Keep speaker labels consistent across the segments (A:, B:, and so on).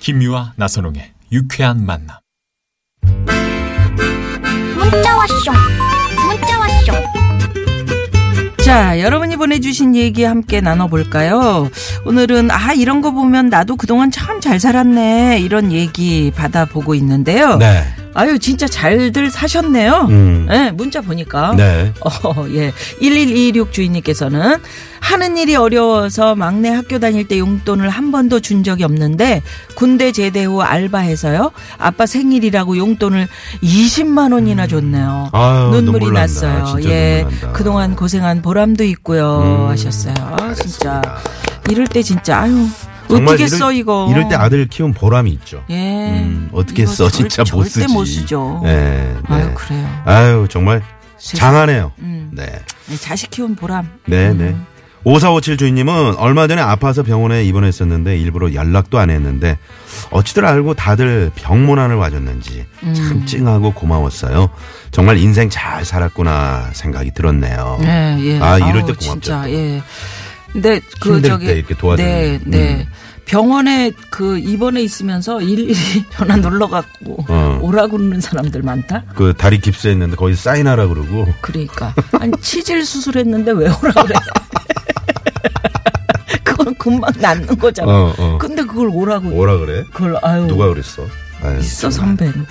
A: 김미화 나선홍의 유쾌한 만남.
B: 문자 왔쇼 문자 왔쇼
C: 자, 여러분이 보내주신 얘기 함께 나눠볼까요? 오늘은, 아, 이런 거 보면 나도 그동안 참 잘 살았네. 이런 얘기 받아보고 있는데요.
D: 네.
C: 아유, 진짜 잘들 사셨네요.
D: 음.
C: 네, 문자 보니까.
D: 네.
C: 어, 예. 1126 주인님께서는 하는 일이 어려워서 막내 학교 다닐 때 용돈을 한 번도 준 적이 없는데 군대 제대 후 알바해서요. 아빠 생일이라고 용돈을 20만 원이나 줬네요.
D: 음. 아유,
C: 눈물이
D: 눈물 난다.
C: 났어요. 예. 그동안 고생한 보람도 있고요.
D: 음,
C: 하셨어요. 아, 진짜. 이럴 때 진짜 아유. 어떻게 써 이거.
D: 이럴 때 아들 키운 보람이 있죠.
C: 예.
D: 음, 어떻게 써
C: 절-
D: 진짜 못 쓰지.
C: 절대 못 쓰죠.
D: 예, 네.
C: 아유, 그래요.
D: 아유 정말 장하네요.
C: 음.
D: 네.
C: 자식 키운 보람.
D: 네, 네. 5457 주인님은 얼마 전에 아파서 병원에 입원했었는데 일부러 연락도 안 했는데 어찌들 알고 다들 병문안을 와줬는지
C: 음.
D: 참 찡하고 고마웠어요. 정말 인생 잘 살았구나 생각이 들었네요.
C: 예, 예.
D: 아, 이럴
C: 아우,
D: 때 고맙죠,
C: 진짜,
D: 또.
C: 예. 근데 그
D: 힘들
C: 저기
D: 때 이렇게 도와주는.
C: 네, 네.
D: 음.
C: 병원에 그 입원해 있으면서 일일이 전화 눌러 갖고
D: 어.
C: 오라고 그러는 사람들 많다.
D: 그 다리 깁스했는데 거기 사인하라 그러고
C: 그러니까 아니 치질 수술했는데 왜 오라 그래? 그건 금방 낫는 거잖아.
D: 어, 어.
C: 근데 그걸 오라고
D: 뭐라 그래?
C: 그걸 아유
D: 누가 그랬어? 아유,
C: 있어
D: 정말.
C: 선배는.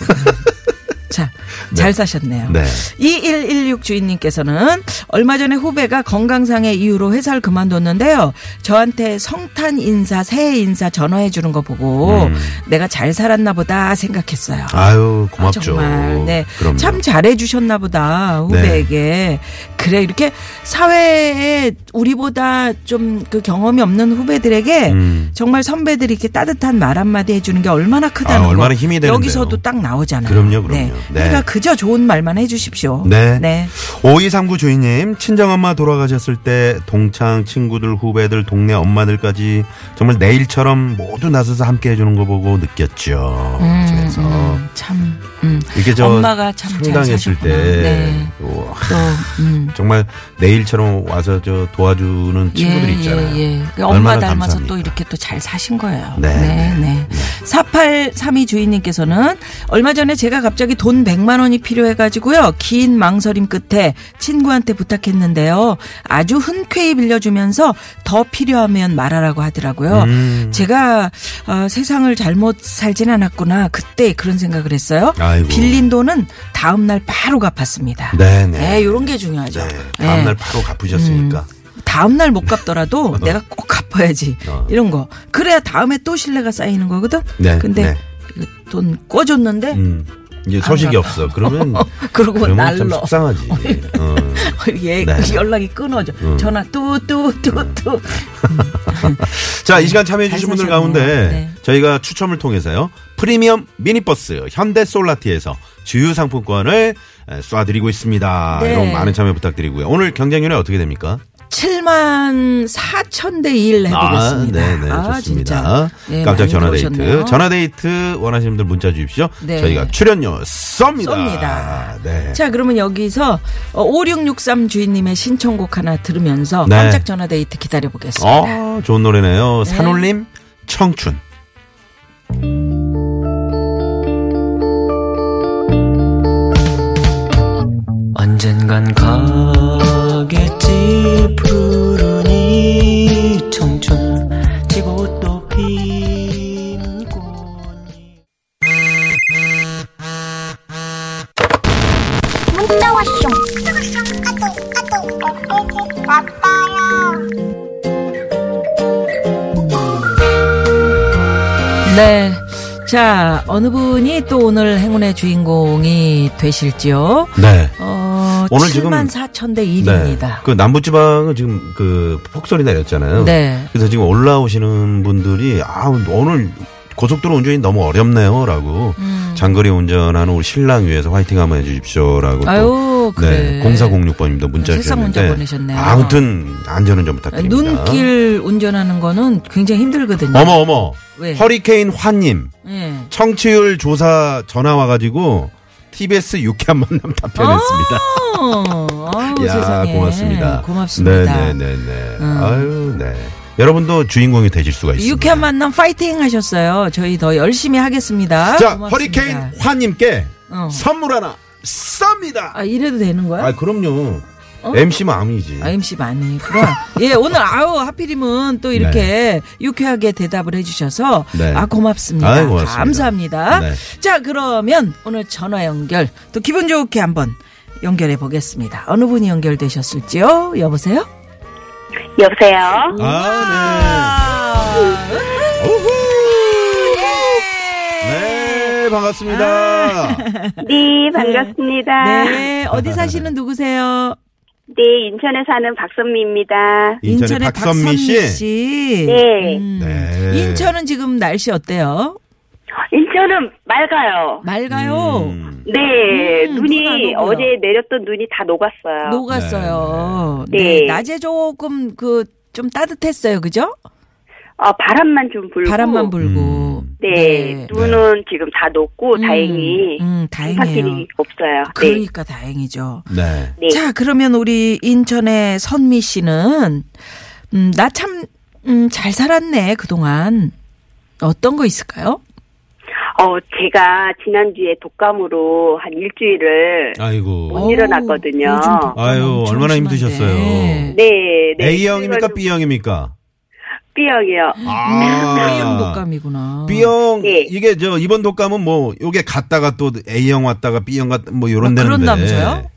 C: 자, 잘 사셨네요.
D: 네.
C: 2116 주인님께서는 얼마 전에 후배가 건강상의 이유로 회사를 그만뒀는데요. 저한테 성탄 인사, 새해 인사 전화해 주는 거 보고
D: 음.
C: 내가 잘 살았나 보다 생각했어요.
D: 아유
C: 아,
D: 고맙죠.
C: 정말 네.
D: 그럼요.
C: 참 잘해 주셨나 보다 후배에게. 그래 이렇게 사회에 우리보다 좀 그 경험이 없는 후배들에게
D: 음.
C: 정말 선배들이 이렇게 따뜻한 말 한마디 해주는 게 얼마나 크다는
D: 아, 얼마나
C: 거.
D: 힘이 되는데요.
C: 여기서도 딱 나오잖아요.
D: 그럼요, 그럼요.
C: 네.
D: 네.
C: 그러니까 그저 좋은 말만 해주십시오.
D: 네.
C: 네.
D: 5239 주인님, 친정엄마 돌아가셨을 때 동창, 친구들, 후배들, 동네 엄마들까지 정말 내일처럼 모두 나서서 함께 해주는 거 보고 느꼈죠. 그래서
C: 음, 참, 음.
D: 이렇게 저
C: 엄마가 참잘
D: 상당했을. 때
C: 네.
D: 또
C: 또, 음.
D: 정말 내일처럼 와서 저 도와주는 친구들이 있잖아요.
C: 예, 예. 그 엄마 닮아서
D: 감사합니까?
C: 또 이렇게 또 잘 사신 거예요.
D: 네,
C: 네, 네. 4832 주인님께서는 얼마 전에 제가 갑자기 돈 100만 원이 필요해가지고요. 긴 망설임 끝에 친구한테 부탁했는데요. 아주 흔쾌히 빌려주면서 더 필요하면 말하라고 하더라고요.
D: 음.
C: 제가 어, 세상을 잘못 살진 않았구나. 그때 그런 생각을 했어요.
D: 아이고.
C: 빌린 돈은 다음날 바로 갚았습니다.
D: 네, 네.
C: 네, 요런 게 중요하죠.
D: 네. 다음날
C: 네.
D: 바로 갚으셨으니까.
C: 다음 날 못 갚더라도 내가 꼭 갚아야지.
D: 어.
C: 이런 거. 그래야 다음에 또 신뢰가 쌓이는 거거든.
D: 네,
C: 근데
D: 네.
C: 돈 꿔줬는데
D: 음. 이제 소식이. 없어. 그러면
C: 그러고 날로.
D: 속상하지. 어.
C: 얘
D: 네.
C: 연락이 끊어져.
D: 음.
C: 전화 뚜뚜뚜뚜.
D: 자, 이 시간 참여해 주신
C: 잘
D: 분들
C: 사셨네요.
D: 가운데
C: 네.
D: 저희가 추첨을 통해서요. 프리미엄 미니버스 현대 솔라티에서 주유 상품권을 에, 쏴드리고 있습니다.
C: 네.
D: 여러분 많은 참여 부탁드리고요. 오늘 경쟁률이 어떻게 됩니까?
C: 7만 4천 대 1 해보겠습니다.
D: 아, 네네,
C: 아,
D: 좋습니다.
C: 네,
D: 깜짝 전화데이트. 전화데이트 원하시는 분들 문자 주십시오.
C: 네.
D: 저희가 출연료 쏩니다.
C: 쏩니다.
D: 네.
C: 자, 그러면 여기서 어, 5663 주인님의 신청곡 하나 들으면서
D: 네.
C: 깜짝 전화 데이트 기다려보겠습니다.
D: 어, 좋은 노래네요. 산울림 청춘.
E: 언젠간 가
C: 네. 자, 어느 분이 또 오늘 행운의 주인공이 되실지요?
D: 네.
C: 어,
D: 오늘
C: 7만
D: 지금
C: 4천 대 1입니다.
D: 그 남부지방은 지금 그 폭설이 내렸잖아요.
C: 네.
D: 그래서 지금 올라오시는 분들이 아 오늘 고속도로 운전이 너무 어렵네요라고
C: 음.
D: 장거리 운전하는 우리 신랑 위해서 화이팅 한번 해주십시오라고 또
C: 아유, 그래.
D: 네, 0406번님도 문자 주셨는데
C: 문자.
D: 아무튼 안전운전 부탁드립니다.
C: 눈길 운전하는 거는 굉장히 힘들거든요.
D: 어머 어머
C: 왜?
D: 허리케인 환님
C: 예.
D: 청취율 조사 전화 와가지고 TBS 유쾌한 만남 답변했습니다.
C: 어, 아유,
D: 야
C: 세상에.
D: 고맙습니다.
C: 고맙습니다.
D: 네네네네.
C: 음.
D: 아유 네. 여러분도 주인공이 되실 수가 있습니다.
C: 유쾌한 만남 파이팅 하셨어요. 저희 더 열심히 하겠습니다.
D: 자
C: 고맙습니다.
D: 허리케인 환님께
C: 어.
D: 선물 하나 쌉니다.
C: 아, 이래도 되는 거야?
D: 아 그럼요.
C: 어?
D: MC 마음이지.
C: 아, MC 많으니구나. 예, 오늘 아우 하필이면 또 이렇게 유쾌하게 대답을 해주셔서
D: 네.
C: 아 고맙습니다.
D: 아이, 고맙습니다.
C: 감사합니다.
D: 네.
C: 자, 그러면 오늘 전화 연결 또 기분 좋게 한번 연결해 보겠습니다. 어느 분이 연결되셨을지요? 여보세요?
F: 여보세요?
D: 아 네. 우후. 네 반갑습니다.
F: 네, 반갑습니다. 네.
C: 네, 어디 사시는 누구세요?
F: 인천에 사는 박선미입니다.
D: 인천의 박선미 씨.
C: 씨.
F: 네.
C: 음.
D: 네.
C: 인천은 지금 날씨 어때요?
F: 인천은 맑아요.
C: 맑아요.
D: 음.
F: 네,
C: 음,
F: 눈이. 어제 내렸던 눈이 다 녹았어요.
C: 녹았어요.
F: 네.
C: 네. 낮에 조금 그 좀 따뜻했어요. 그죠?
F: 어, 바람만 좀 불고.
C: 바람만 불고.
D: 음.
F: 네, 눈은 지금 다 녹고
C: 음,
F: 다행히
C: 음, 다행이에요.
F: 없어요. 네.
C: 그러니까 다행이죠.
D: 네.
F: 네.
C: 자, 그러면 우리 인천의 선미 씨는 음, 나참 음, 잘 살았네 그동안. 어떤 거 있을까요?
F: 어, 제가 지난주에 독감으로 한 일주일을
D: 아이고.
F: 못 일어났거든요.
C: 독감
D: 아유,
C: 엄청
D: 얼마나
C: 심한데.
D: 힘드셨어요.
F: 네, 네.
D: A형입니까 B형입니까?
F: B형이요.
C: B형 독감이구나.
D: B형
F: 네.
D: 이게 저 이번 독감은 뭐 요게 갔다가 또 A형 왔다가 B형 갔다 뭐 요런
C: 아,
D: 데는데.
C: 그런다면서요?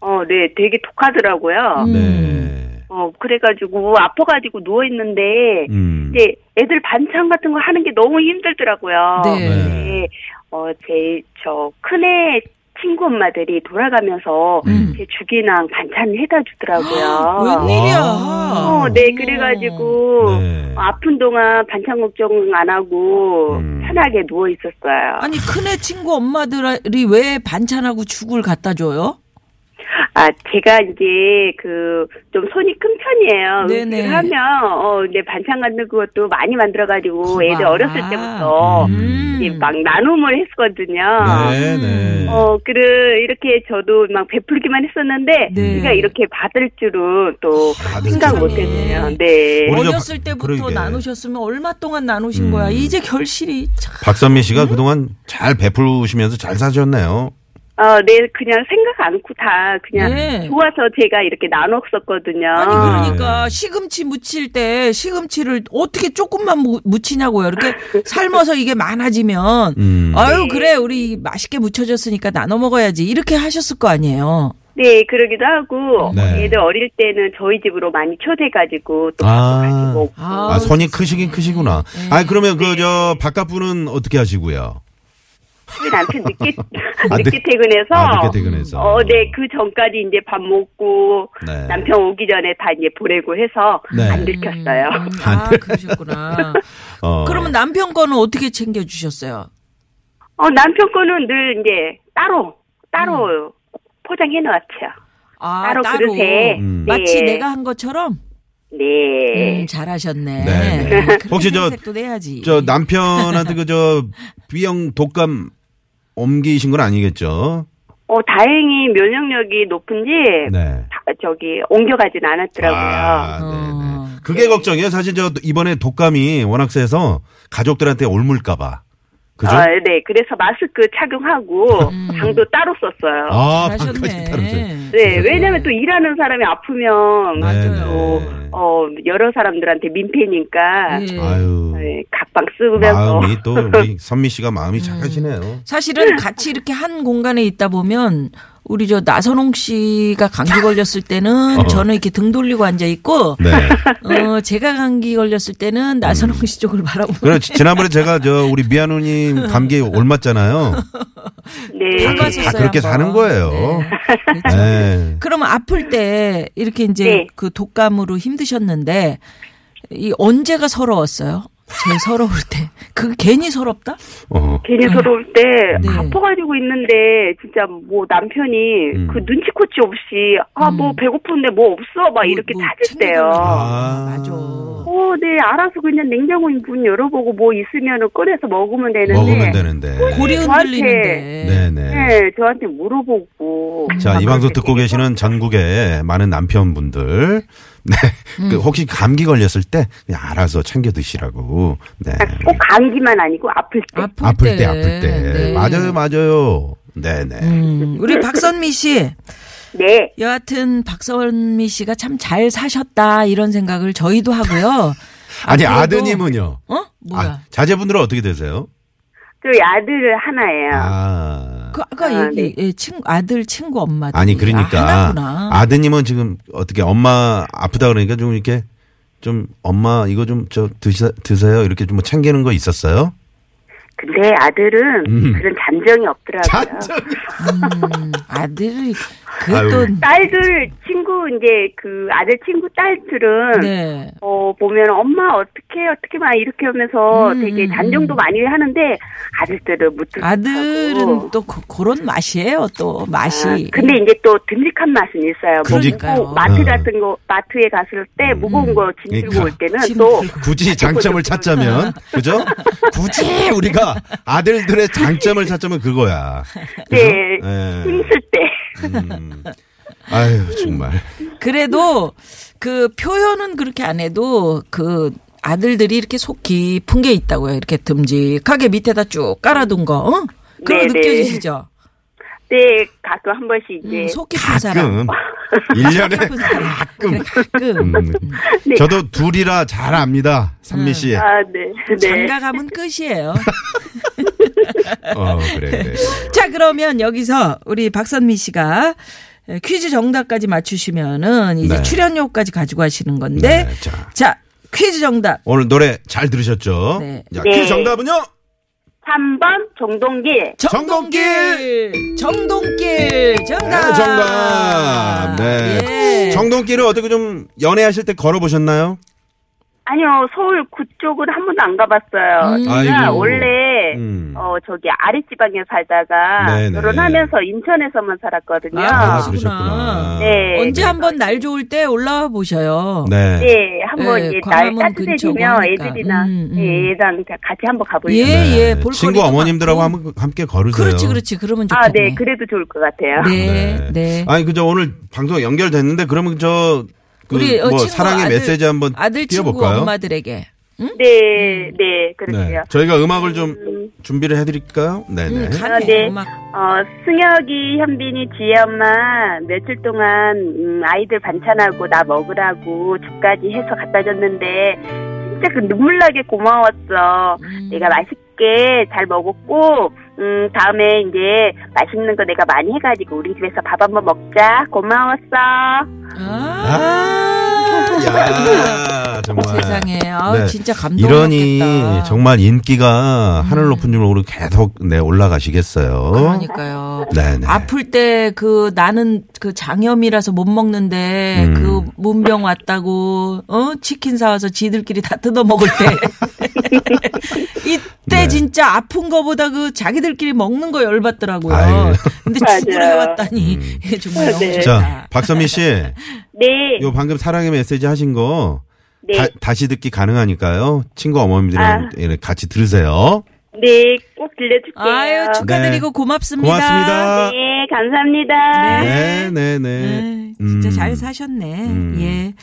F: 어, 네, 되게 독하더라고요.
C: 음.
D: 네.
F: 어, 그래가지고 아파가지고 누워있는데,
D: 음.
F: 이제 애들 반찬 같은 거 하는 게 너무 힘들더라고요.
C: 네.
F: 네. 어, 제, 저, 큰애 친구 엄마들이 돌아가면서
C: 음.
F: 제 죽이랑 반찬 해다 주더라고요.
C: 웬일이야?
F: 어, 네, 그래가지고,
D: 네.
F: 아픈 동안 반찬 걱정 안 하고,
D: 음.
F: 편하게 누워 있었어요.
C: 아니 큰애 친구 엄마들이 왜 반찬하고 죽을 갖다 줘요?
F: 아, 제가 이제 그 좀 손이 큰 편이에요.
C: 네네.
F: 하면 어, 네 반찬 같은 것도 많이 만들어 가지고
C: 거봐.
F: 애들 어렸을 때부터
C: 음.
F: 이제 막 나눔을 했었거든요.
D: 네, 네.
F: 어, 그래 이렇게 저도 막 베풀기만 했었는데
C: 네.
F: 제가 이렇게 받을 줄은 또
D: 받을
F: 생각
D: 줄은.
F: 못했네요. 네.
C: 어렸을
D: 바-
C: 때부터
D: 그러게.
C: 나누셨으면 얼마 동안 나누신
D: 음.
C: 거야? 이제 결실이 참.
D: 박선미 씨가 그동안 잘 베풀으시면서 잘 사셨네요.
F: 어, 네, 그냥 생각 않고 다 그냥
C: 네.
F: 좋아서 제가 이렇게 나눴었거든요.
C: 아니
D: 아.
C: 그러니까 시금치 무칠 때 시금치를 어떻게 조금만 무, 무치냐고요. 이렇게 삶아서 이게 많아지면
D: 음.
C: 아유 그래 우리 맛있게 무쳐졌으니까 나눠 먹어야지 이렇게 하셨을 거 아니에요.
F: 네, 그러기도 하고
D: 네.
F: 애들 어릴 때는 저희 집으로 많이 초대가지고 또
D: 아.
F: 같이 먹고.
D: 아, 손이 크시긴 크시구나.
C: 네.
D: 아, 그러면 그 저 바깥 분은 어떻게 하시고요?
F: 우리 남편 늦게
D: 아,
F: 늦게
D: 늦-
F: 퇴근해서
D: 아, 늦게 퇴근해서.
F: 어, 네, 그 전까지 이제 밥 먹고
D: 네.
F: 남편 오기 전에 다 이제 보내고 해서
D: 네.
F: 안 들켰어요.
C: 음, 아 그러셨구나.
D: 어.
C: 그러면 남편 거는 어떻게 챙겨 주셨어요?
F: 어, 남편 거는 늘 이제 따로 따로 포장해 놓았죠.
C: 아
F: 따로
C: 따로
F: 그릇에.
D: 음.
C: 마치
F: 네.
C: 내가 한 것처럼
F: 네.
C: 음, 잘하셨네.
D: 네, 네. 혹시 저-. 저 남편한테 그 저 B형 독감 옮기신 건 아니겠죠?
F: 어, 다행히 면역력이 높은지
D: 네.
F: 다- 저기 옮겨가진 않았더라고요.
D: 아,
C: 어.
D: 네네. 그게 걱정이에요. 사실 저 이번에 독감이 워낙 세서 가족들한테 옮을까봐. 그죠?
F: 아, 네. 그래서 마스크 착용하고 방도 따로 썼어요.
D: 아,
C: 잘하셨네.
D: 방까지 따르세요.
F: 네, 왜냐면 또 일하는 사람이 아프면. 또 어, 여러 사람들한테 민폐니까
C: 예.
D: 아유.
F: 네, 각방 쓰면서
D: 마음이 또 우리 선미 씨가 마음이 착하시네요.
C: 사실은 같이 이렇게 한 공간에 있다 보면 우리 저 나선홍 씨가 감기 걸렸을 때는
D: 어.
C: 저는 이렇게 등 돌리고 앉아 있고
D: 네.
C: 어 제가 감기 걸렸을 때는 나선홍 씨 쪽을 바라보고
D: 그래 지- 지난번에 제가 저 우리 미아누님 감기에 올맞잖아요.
F: 네.
D: 다, 그- 다 그렇게. 사는 거예요.
C: 그렇죠.
D: 네.
C: 그러면 아플 때 이렇게 이제
F: 네.
C: 그 독감으로 힘드셨는데 이 언제가 서러웠어요? 제일 서러울 때. 그게 괜히 서럽다?
D: 어.
F: 괜히 서러울 때
C: 네.
F: 아파가지고 있는데 진짜 뭐 남편이
D: 음.
F: 그 눈치코치 없이 아뭐 배고픈데 뭐 없어 막 이렇게
C: 뭐
F: 찾을 때요.
D: 아.
C: 맞아.
F: 어, 네 알아서 그냥 냉장고 문 열어보고 뭐 있으면은 꺼내서 먹으면 되는데.
D: 먹으면 되는데.
C: 고리
F: 저한테-
C: 흔들리는데.
D: 네네.
F: 네, 저한테 물어보고.
D: 자, 막이 방송 듣고 계시는 전국의 많은 남편분들. 네.
C: 음.
D: 그 혹시 감기 걸렸을 때 그냥 알아서 챙겨 드시라고. 네.
F: 꼭 감기만 아니고 아플 때.
C: 아플,
D: 아플 때, 아플 때.
C: 네.
D: 맞아요, 맞아요. 네네.
C: 음, 우리 박선미 씨.
F: 네.
C: 여하튼 박선미 씨가 참 잘 사셨다 이런 생각을 저희도 하고요.
D: 아니, 아드님은요?
C: 어? 뭐야?
D: 아, 자제분들은 어떻게 되세요?
F: 저희 아들 하나예요.
D: 아.
C: 그 아까
F: 아,
C: 얘기 예, 친구 아들 친구 엄마
D: 아니, 그러니까.
C: 아.
D: 아드님은 지금 어떻게 엄마 아프다 그러니까 좀 이렇게 좀 엄마 이거 좀 저 드세요 이렇게 좀뭐 챙기는 거 있었어요?
F: 근데 아들은
D: 음.
F: 그런 잔정이 없더라고요.
C: 음, 아들이. 그또
F: 딸들 친구 이제 그 아들 친구 딸들은
C: 네.
F: 어 보면 엄마 어떻게 어떻게 막 이렇게 하면서
C: 음,
F: 되게
C: 음,
F: 잔정도 많이 하는데 아들들은 무뚝뚝하고
C: 아들은 또 그, 그런 맛이에요. 또 맛이.
F: 아, 근데 이제 또 듬직한 맛은 있어요.
C: 그러니까요.
F: 무거- 마트
D: 어.
F: 같은 거 마트에 갔을 때 무거운 거 짐 들고
D: 그러니까.
F: 올 때는
C: 짐
F: 또.
D: 굳이 장점을 찾자면 그죠? 굳이 우리가 아들들의 장점을 찾자면 그거야. 그죠?
F: 네,
D: 예.
F: 힘쓸 때
D: 음. 아유 정말.
C: 그래도 그 표현은 그렇게 안 해도 그 아들들이 이렇게 속 깊은 게 있다고요. 이렇게 듬직하게 밑에다 쭉 깔아둔 거. 어? 그런 거
F: 네네.
C: 느껴지시죠?
F: 네, 가끔 한 번씩 이제
C: 음, 속 깊은 사람.
D: 가끔 1년에
C: 깊은 사람. 그래, 가끔.
D: 음.
F: 네.
D: 저도 둘이라 잘 압니다. 산미 씨.
F: 아, 네, 네.
C: 장가 가면 끝이에요.
D: 어 그래 그래.
C: 자, 그러면 여기서 우리 박선미 씨가 퀴즈 정답까지 맞추시면은 이제
D: 네.
C: 출연료까지 가지고 하시는 건데.
D: 네, 자.
C: 자, 퀴즈 정답.
D: 오늘 노래 잘 들으셨죠?
C: 네.
D: 자,
F: 네.
D: 퀴즈 정답은요?
F: 3번 정동길.
C: 정동길! 정동길! 정답!
D: 네, 정답. 네.
C: 예.
D: 정동길을 어떻게 좀 연애하실 때 걸어보셨나요?
F: 아니요, 서울 그쪽은 한 번도 안 가봤어요.
C: 음.
F: 제가
D: 아이고.
F: 원래
D: 음.
F: 어 저기 아랫지방에 살다가
D: 네네.
F: 결혼하면서 인천에서만 살았거든요.
D: 아,
C: 그러시구나.
D: 그러셨구나.
F: 네.
C: 언제 한번 날 좋을 때 올라와 보셔요.
D: 네.
F: 네, 한번
C: 네,
F: 이제 날
C: 광화문 근처고
F: 따뜻해지면
C: 하니까.
F: 애들이나
C: 음, 음.
F: 예, 애랑 같이 한번 가보려고.
C: 예,
D: 네.
C: 예. 볼거리도
D: 친구 어머님들하고
C: 많고.
D: 한번 함께 걸으세요.
C: 그렇지, 그렇지. 그러면
F: 아,
C: 좋겠네.
F: 네, 그래도 좋을 것 같아요.
C: 네, 네.
D: 아니 그저 오늘 방송 연결됐는데 그러면 저 그
C: 우리 어,
D: 뭐
C: 친구
D: 사랑의
C: 아들,
D: 메시지 한번
C: 아들 친구
D: 띄워볼까요?
C: 엄마들에게.
F: 네, 네, 그렇게요.
D: 저희가 음악을 좀 준비를 해드릴까요? 네네.
C: 음,
F: 아,
C: 가네.
F: 네.
C: 음악.
F: 어, 승혁이, 현빈이, 지혜 엄마 며칠 동안 음, 아이들 반찬하고 나 먹으라고 죽까지 해서 갖다 줬는데 진짜 그 눈물 나게 고마웠어.
C: 음.
F: 내가 맛있게 잘 먹었고 음, 다음에 이제 맛있는 거 내가 많이 해가지고 우리 집에서 밥 한번 먹자. 고마웠어.
C: 아,
D: 야 정말.
C: 세상에. 아,
D: 네.
C: 진짜 감동이었겠다.
D: 이러니 정말 인기가 하늘
C: 음.
D: 높은 줄모르고 계속 네 올라가시겠어요.
C: 그러니까요.
D: 네네.
C: 아플 때 그 나는 그 장염이라서 못 먹는데
D: 음.
C: 그 문병 왔다고 어 치킨 사와서 지들끼리 다 뜯어 먹을 때 이때
D: 네.
C: 진짜 아픈 거보다 그 자기들끼리 먹는 거 열받더라고요.
D: 아유.
C: 근데. 죽을 해왔다니 정말 너무
F: 네.
D: 자 박선미 씨,
F: 네,
D: 요 방금 사랑의 메시지 하신 거
F: 네,
D: 다, 시 듣기 가능하니까요. 친구 어머님들이랑
F: 아.
D: 이렇게 같이 들으세요.
F: 네, 꼭 들려줄게요.
C: 아유 축하드리고
D: 네.
C: 고맙습니다.
D: 고맙습니다.
F: 네, 감사합니다.
D: 네, 네, 네.
C: 네, 진짜
D: 음.
C: 잘 사셨네.
D: 음.
C: 예.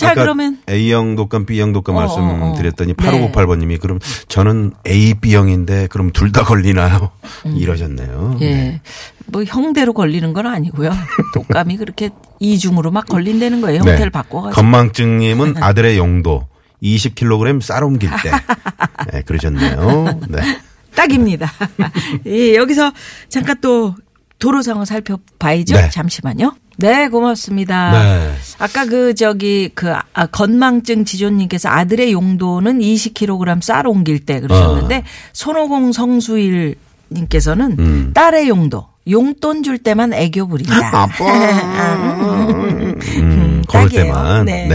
C: 자 그러면
D: A형 독감, B형 독감
C: 어,
D: 말씀드렸더니
C: 어, 어. 네.
D: 8598번님이 그럼 저는 A, B형인데 그럼 둘 다 걸리나요? 이러셨네요.
C: 음. 예.
D: 네.
C: 뭐 형대로 걸리는 건 아니고요. 독감이 그렇게 이중으로 막 걸린다는 거예요.
D: 네.
C: 형태를 바꿔가지고.
D: 건망증님은 아들의 용도 20kg 쌀 옮길 때. 네, 그러셨네요. 네.
C: 딱입니다. 예, 여기서 잠깐 또 도로 상황 살펴봐야죠.
D: 네.
C: 잠시만요. 네, 고맙습니다.
D: 네.
C: 아까 그 저기 그 아, 건망증 지존님께서 아들의 용도는 20kg 쌀 옮길 때 그러셨는데
D: 어.
C: 손오공 성수일 님께서는
D: 음.
C: 딸의 용도 용돈 줄 때만 애교 부린다.
D: 아빠. 음, 그럴
C: 딱이에요.
D: 때만.
C: 네.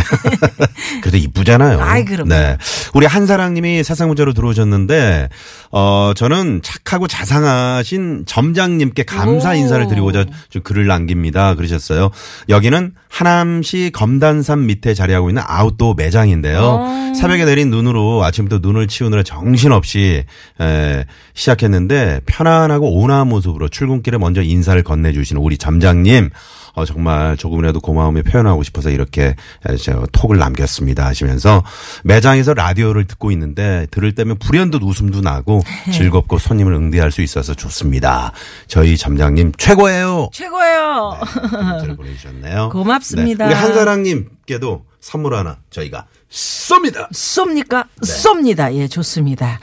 D: 그래도 이쁘잖아요.
C: 아이, 그럼요.
D: 네. 우리 한사랑님이 세상 문자로 들어오셨는데, 어, 저는 착하고 자상하신 점장님께 감사
C: 오.
D: 인사를 드리고자 좀 글을 남깁니다. 그러셨어요. 여기는 하남시 검단산 밑에 자리하고 있는 아웃도어 매장인데요.
C: 어.
D: 새벽에 내린 눈으로 아침부터 눈을 치우느라 정신없이 에, 시작했는데 편안하고 온화한 모습으로 출근길에 먼저 인사를 건네주시는 우리 점장님 어, 정말 조금이라도 고마움을 표현하고 싶어서 이렇게 에, 저 톡을 남겼습니다 하시면서 매장에서 라디오를 듣고 있는데 들을 때면 불현듯 웃음도 나고
C: 네.
D: 즐겁고 손님을 응대할 수 있어서 좋습니다. 저희 점장님 최고예요.
C: 최고예요.
D: 문자를 보내주셨네요.
C: 고맙습니다.
D: 네, 우리 한사랑님께도 선물 하나 저희가 쏩니다.
C: 쏩니까? 쏩니다. 예, 좋습니다.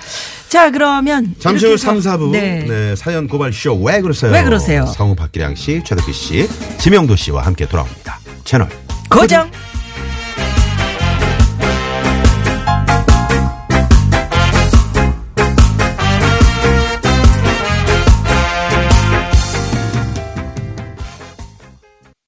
C: 자, 그러면
D: 잠시 후
C: 이렇게 해서-
D: 3, 4부
C: 네.
D: 네. 사연 고발 쇼 왜 그러세요?
C: 왜 그러세요?
D: 성우 박기량 씨, 최덕기 씨, 지명도 씨와 함께 돌아옵니다. 채널
C: 고정.